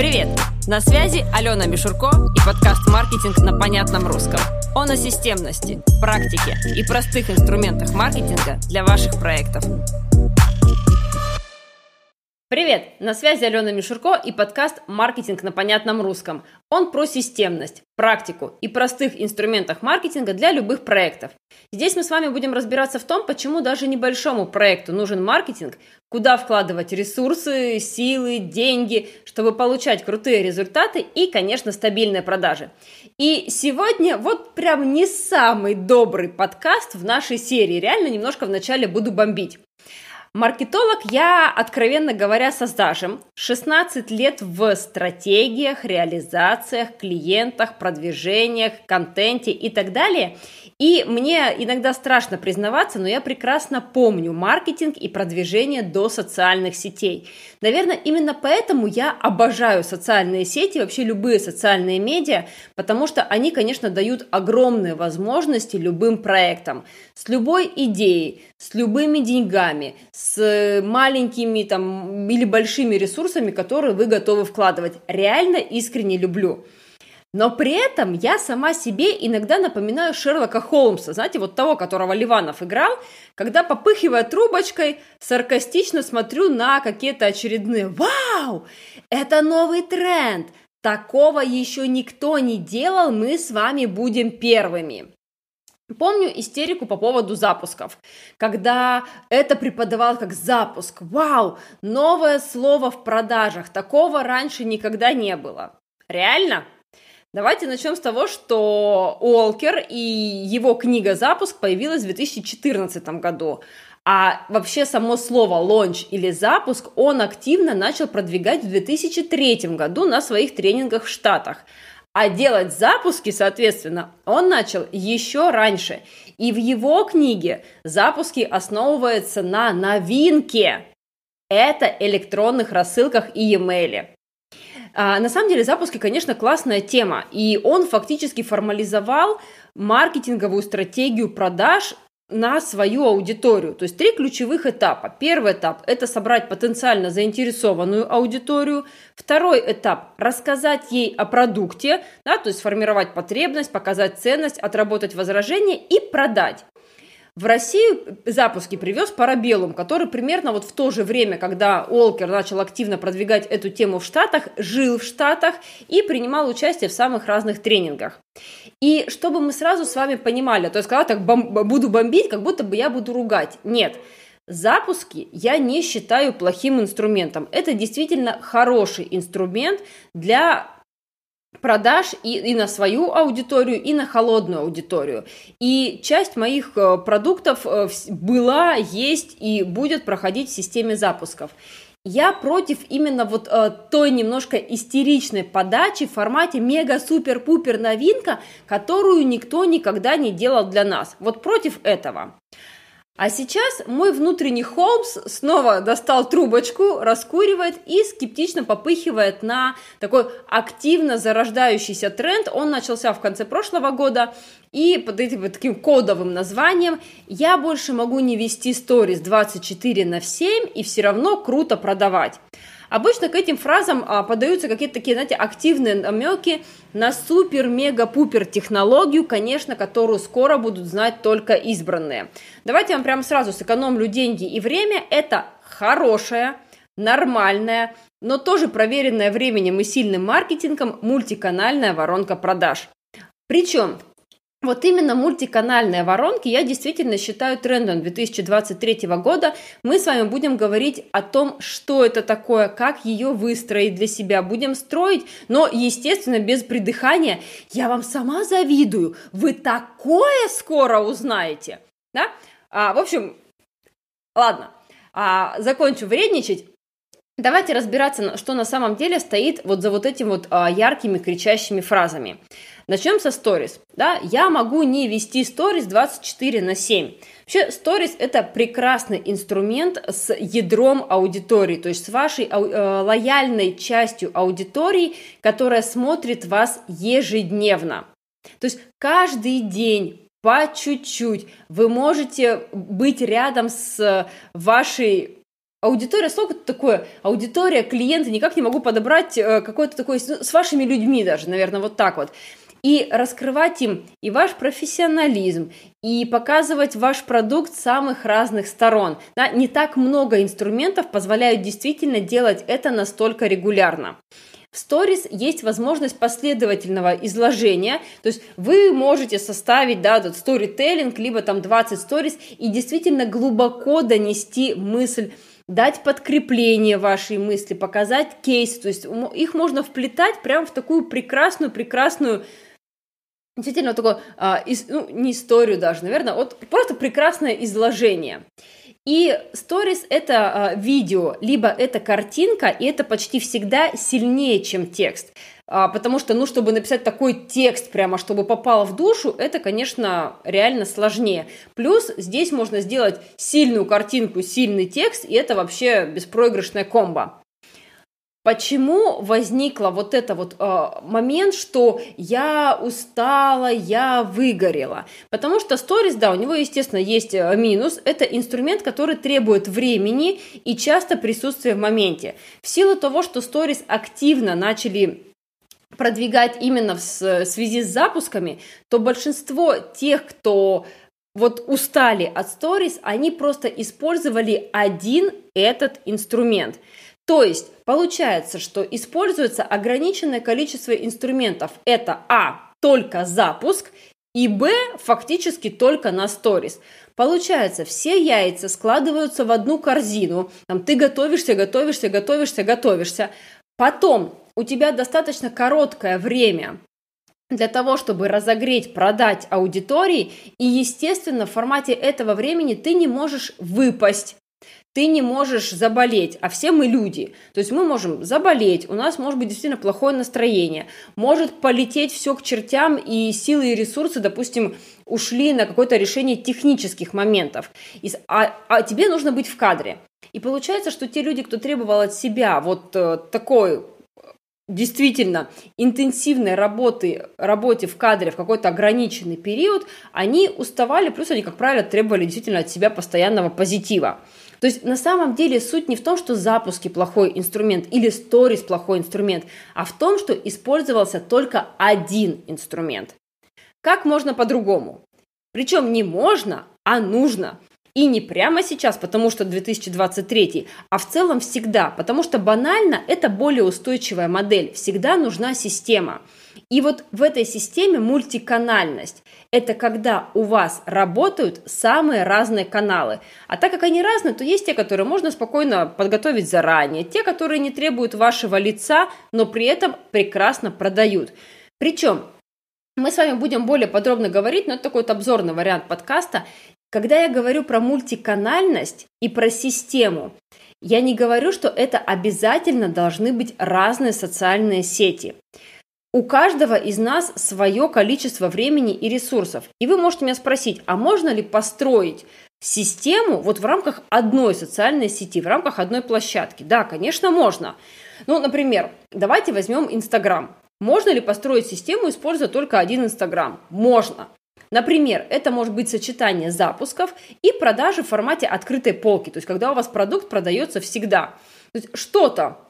Привет! На связи Алена Мишурко и подкаст «Маркетинг на понятном русском». Он о системности, практике и простых инструментах маркетинга для ваших проектов. Привет! На связи Алена Мишурко и подкаст «Маркетинг на понятном русском». Он про системность, практику и простых инструментах маркетинга для любых проектов. Здесь мы с вами будем разбираться в том, почему даже небольшому проекту нужен маркетинг, куда вкладывать ресурсы, силы, деньги, чтобы получать крутые результаты и, конечно, стабильные продажи. И сегодня вот прям не самый добрый подкаст в нашей серии. Реально немножко вначале буду бомбить. Маркетолог я, откровенно говоря, со стажем. 16 лет в стратегиях, реализациях, клиентах, продвижениях, контенте и так далее. И мне иногда страшно признаваться, но я прекрасно помню маркетинг и продвижение до социальных сетей. Наверное, именно поэтому я обожаю социальные сети, вообще любые социальные медиа, потому что они, конечно, дают огромные возможности любым проектам. С любой идеей, с любыми деньгами, с маленькими там или большими ресурсами, которые вы готовы вкладывать. Реально искренне люблю. Но при этом я сама себе иногда напоминаю Шерлока Холмса, знаете, вот того, которого Ливанов играл, когда, попыхивая трубочкой, саркастично смотрю на какие-то очередные «Вау! Это новый тренд! Такого еще никто не делал, мы с вами будем первыми!» Помню истерику по поводу запусков, когда это преподавал как запуск. Вау, новое слово в продажах, такого раньше никогда не было. Реально? Давайте начнем с того, что Уолкер и его книга «Запуск» появилась в 2014 году. А вообще само слово «лонч» или «запуск» он активно начал продвигать в 2003 году на своих тренингах в Штатах. А делать запуски, соответственно, он начал еще раньше. И в его книге запуски основываются на новинке. Это электронных рассылках и e-mail. А, на самом деле запуски, конечно, классная тема, и он фактически формализовал маркетинговую стратегию продаж на свою аудиторию. То есть три ключевых этапа. Первый этап – это собрать потенциально заинтересованную аудиторию. Второй этап – рассказать ей о продукте, да, то есть сформировать потребность, показать ценность, отработать возражение и продать. В Россию запуски привез Парабеллум, который примерно вот в то же время, когда Олкер начал активно продвигать эту тему в Штатах, жил в Штатах и принимал участие в самых разных тренингах. И чтобы мы сразу с вами понимали, то есть когда так бом- буду бомбить, как будто бы я буду ругать. Нет, Запуски я не считаю плохим инструментом. Это действительно хороший инструмент для продаж и, и на свою аудиторию, и на холодную аудиторию. И часть моих э, продуктов э, была, есть и будет проходить в системе запусков. Я против именно вот э, той немножко истеричной подачи в формате мега-супер-пупер новинка, которую никто никогда не делал для нас. Вот против этого. А сейчас мой внутренний Холмс снова достал трубочку, раскуривает и скептично попыхивает на такой активно зарождающийся тренд. Он начался в конце прошлого года и под этим вот таким кодовым названием «Я больше могу не вести сторис 24 на 7 и все равно круто продавать». Обычно к этим фразам а, подаются какие-то такие, знаете, активные намеки на супер-мега-пупер технологию, конечно, которую скоро будут знать только избранные. Давайте я вам прямо сразу сэкономлю деньги и время. Это хорошая, нормальная, но тоже проверенная временем и сильным маркетингом мультиканальная воронка продаж. Причем вот именно мультиканальные воронки я действительно считаю трендом 2023 года. Мы с вами будем говорить о том, что это такое, как ее выстроить для себя. Будем строить, но, естественно, без придыхания. Я вам сама завидую. Вы такое скоро узнаете. Да? А, в общем, ладно, а, закончу вредничать. Давайте разбираться, что на самом деле стоит вот за вот этими вот а, яркими кричащими фразами. Начнем со сторис. Да? Я могу не вести сторис 24 на 7. Вообще, сторис – это прекрасный инструмент с ядром аудитории, то есть с вашей э, лояльной частью аудитории, которая смотрит вас ежедневно. То есть каждый день по чуть-чуть вы можете быть рядом с вашей аудитория, слово такое, аудитория, клиенты, никак не могу подобрать э, какой-то такой, с вашими людьми даже, наверное, вот так вот. И раскрывать им и ваш профессионализм, и показывать ваш продукт с самых разных сторон. Да, не так много инструментов позволяют действительно делать это настолько регулярно. В сторис есть возможность последовательного изложения, то есть вы можете составить, да, этот сторителлинг, либо там 20 сторис и действительно глубоко донести мысль дать подкрепление вашей мысли, показать кейс, то есть их можно вплетать прямо в такую прекрасную, прекрасную действительно такое, а, ис, ну, не историю даже, наверное, вот просто прекрасное изложение. И сторис это а, видео, либо это картинка, и это почти всегда сильнее, чем текст. А, потому что, ну, чтобы написать такой текст прямо, чтобы попало в душу, это, конечно, реально сложнее. Плюс здесь можно сделать сильную картинку, сильный текст, и это вообще беспроигрышная комбо. Почему возникла вот это вот э, момент, что я устала, я выгорела? Потому что сторис, да, у него, естественно, есть э, минус. Это инструмент, который требует времени и часто присутствия в моменте. В силу того, что сторис активно начали продвигать именно в связи с запусками, то большинство тех, кто вот устали от сторис, они просто использовали один этот инструмент – то есть получается, что используется ограниченное количество инструментов. Это А, только запуск, и Б, фактически только на сторис. Получается, все яйца складываются в одну корзину. Там ты готовишься, готовишься, готовишься, готовишься. Потом у тебя достаточно короткое время для того, чтобы разогреть, продать аудитории, и, естественно, в формате этого времени ты не можешь выпасть ты не можешь заболеть, а все мы люди. То есть мы можем заболеть, у нас может быть действительно плохое настроение, может полететь все к чертям, и силы и ресурсы, допустим, ушли на какое-то решение технических моментов. А, а тебе нужно быть в кадре. И получается, что те люди, кто требовал от себя вот э, такой действительно интенсивной работы, работе в кадре в какой-то ограниченный период, они уставали, плюс они, как правило, требовали действительно от себя постоянного позитива. То есть на самом деле суть не в том, что запуски плохой инструмент или сторис плохой инструмент, а в том, что использовался только один инструмент. Как можно по-другому? Причем не можно, а нужно. И не прямо сейчас, потому что 2023, а в целом всегда, потому что банально это более устойчивая модель, всегда нужна система. И вот в этой системе мультиканальность – это когда у вас работают самые разные каналы. А так как они разные, то есть те, которые можно спокойно подготовить заранее, те, которые не требуют вашего лица, но при этом прекрасно продают. Причем мы с вами будем более подробно говорить, но это такой вот обзорный вариант подкаста. Когда я говорю про мультиканальность и про систему, я не говорю, что это обязательно должны быть разные социальные сети. У каждого из нас свое количество времени и ресурсов. И вы можете меня спросить, а можно ли построить систему вот в рамках одной социальной сети, в рамках одной площадки? Да, конечно, можно. Ну, например, давайте возьмем Инстаграм. Можно ли построить систему, используя только один Инстаграм? Можно. Например, это может быть сочетание запусков и продажи в формате открытой полки, то есть когда у вас продукт продается всегда. То есть что-то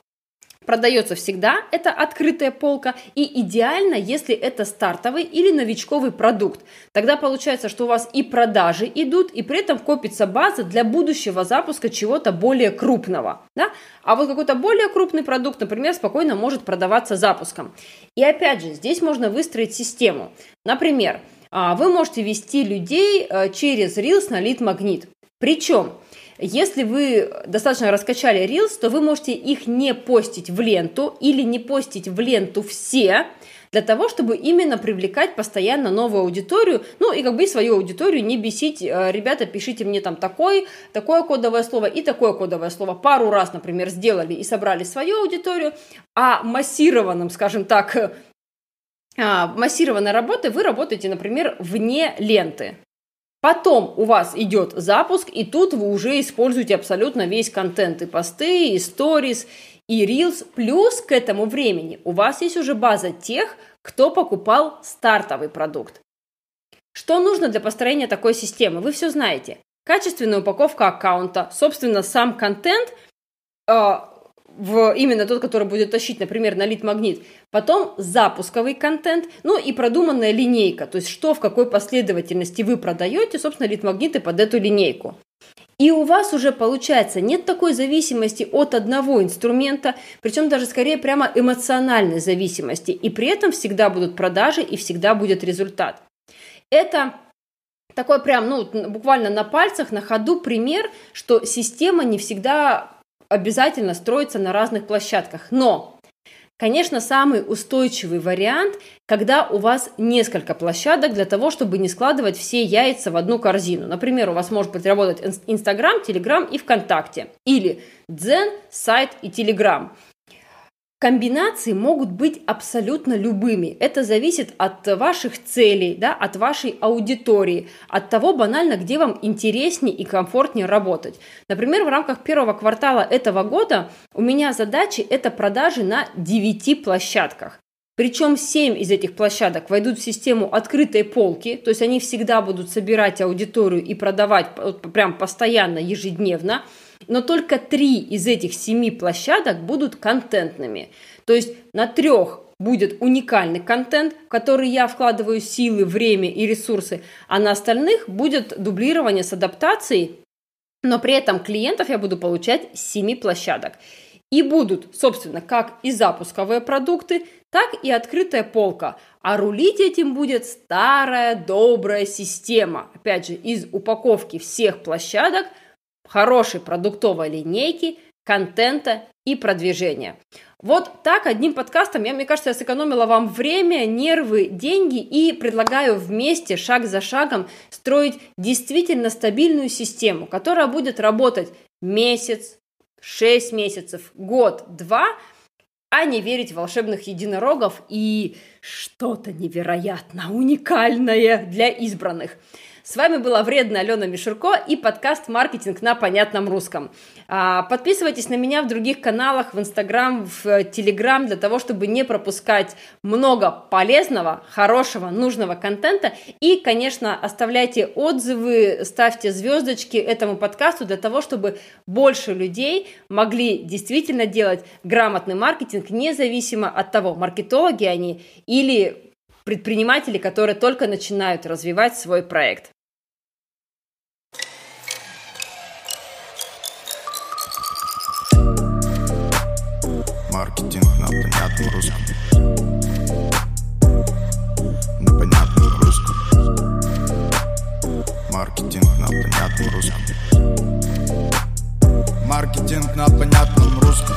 продается всегда, это открытая полка, и идеально, если это стартовый или новичковый продукт. Тогда получается, что у вас и продажи идут, и при этом копится база для будущего запуска чего-то более крупного. Да? А вот какой-то более крупный продукт, например, спокойно может продаваться запуском. И опять же, здесь можно выстроить систему. Например, а, вы можете вести людей э, через Reels на лид-магнит. Причем, если вы достаточно раскачали Reels, то вы можете их не постить в ленту или не постить в ленту все, для того, чтобы именно привлекать постоянно новую аудиторию, ну и как бы свою аудиторию не бесить, э, ребята, пишите мне там такой, такое кодовое слово и такое кодовое слово. Пару раз, например, сделали и собрали свою аудиторию, а массированным, скажем так, а, массированной работы вы работаете, например, вне ленты. Потом у вас идет запуск, и тут вы уже используете абсолютно весь контент, и посты, и сторис, и reels. Плюс к этому времени у вас есть уже база тех, кто покупал стартовый продукт. Что нужно для построения такой системы? Вы все знаете. качественная упаковка аккаунта, собственно, сам контент, э, в именно тот, который будет тащить, например, на лид-магнит. Потом запусковый контент, ну и продуманная линейка, то есть что в какой последовательности вы продаете, собственно, лид-магниты под эту линейку. И у вас уже получается нет такой зависимости от одного инструмента, причем даже скорее прямо эмоциональной зависимости. И при этом всегда будут продажи и всегда будет результат. Это такой прям, ну, буквально на пальцах, на ходу пример, что система не всегда обязательно строится на разных площадках. Но Конечно, самый устойчивый вариант, когда у вас несколько площадок для того, чтобы не складывать все яйца в одну корзину. Например, у вас может быть работать Инстаграм, Телеграм и ВКонтакте. Или Дзен, сайт и Телеграм. Комбинации могут быть абсолютно любыми. Это зависит от ваших целей, да, от вашей аудитории, от того банально, где вам интереснее и комфортнее работать. Например, в рамках первого квартала этого года у меня задачи – это продажи на 9 площадках. Причем 7 из этих площадок войдут в систему открытой полки, то есть они всегда будут собирать аудиторию и продавать прям постоянно, ежедневно – но только три из этих семи площадок будут контентными. То есть на трех будет уникальный контент, в который я вкладываю силы, время и ресурсы, а на остальных будет дублирование с адаптацией, но при этом клиентов я буду получать с 7 площадок. И будут, собственно, как и запусковые продукты, так и открытая полка. А рулить этим будет старая добрая система. Опять же, из упаковки всех площадок – хорошей продуктовой линейки, контента и продвижения. Вот так одним подкастом, я, мне кажется, я сэкономила вам время, нервы, деньги и предлагаю вместе, шаг за шагом, строить действительно стабильную систему, которая будет работать месяц, шесть месяцев, год, два, а не верить в волшебных единорогов и что-то невероятно уникальное для избранных. С вами была вредная Алена Мишурко и подкаст «Маркетинг на понятном русском». А, подписывайтесь на меня в других каналах, в Инстаграм, в Телеграм, для того, чтобы не пропускать много полезного, хорошего, нужного контента. И, конечно, оставляйте отзывы, ставьте звездочки этому подкасту для того, чтобы больше людей могли действительно делать грамотный маркетинг, независимо от того, маркетологи они или предприниматели, которые только начинают развивать свой проект. Маркетинг на понятном русском. На понятном русском. Маркетинг на понятном русском. Маркетинг на понятном русском.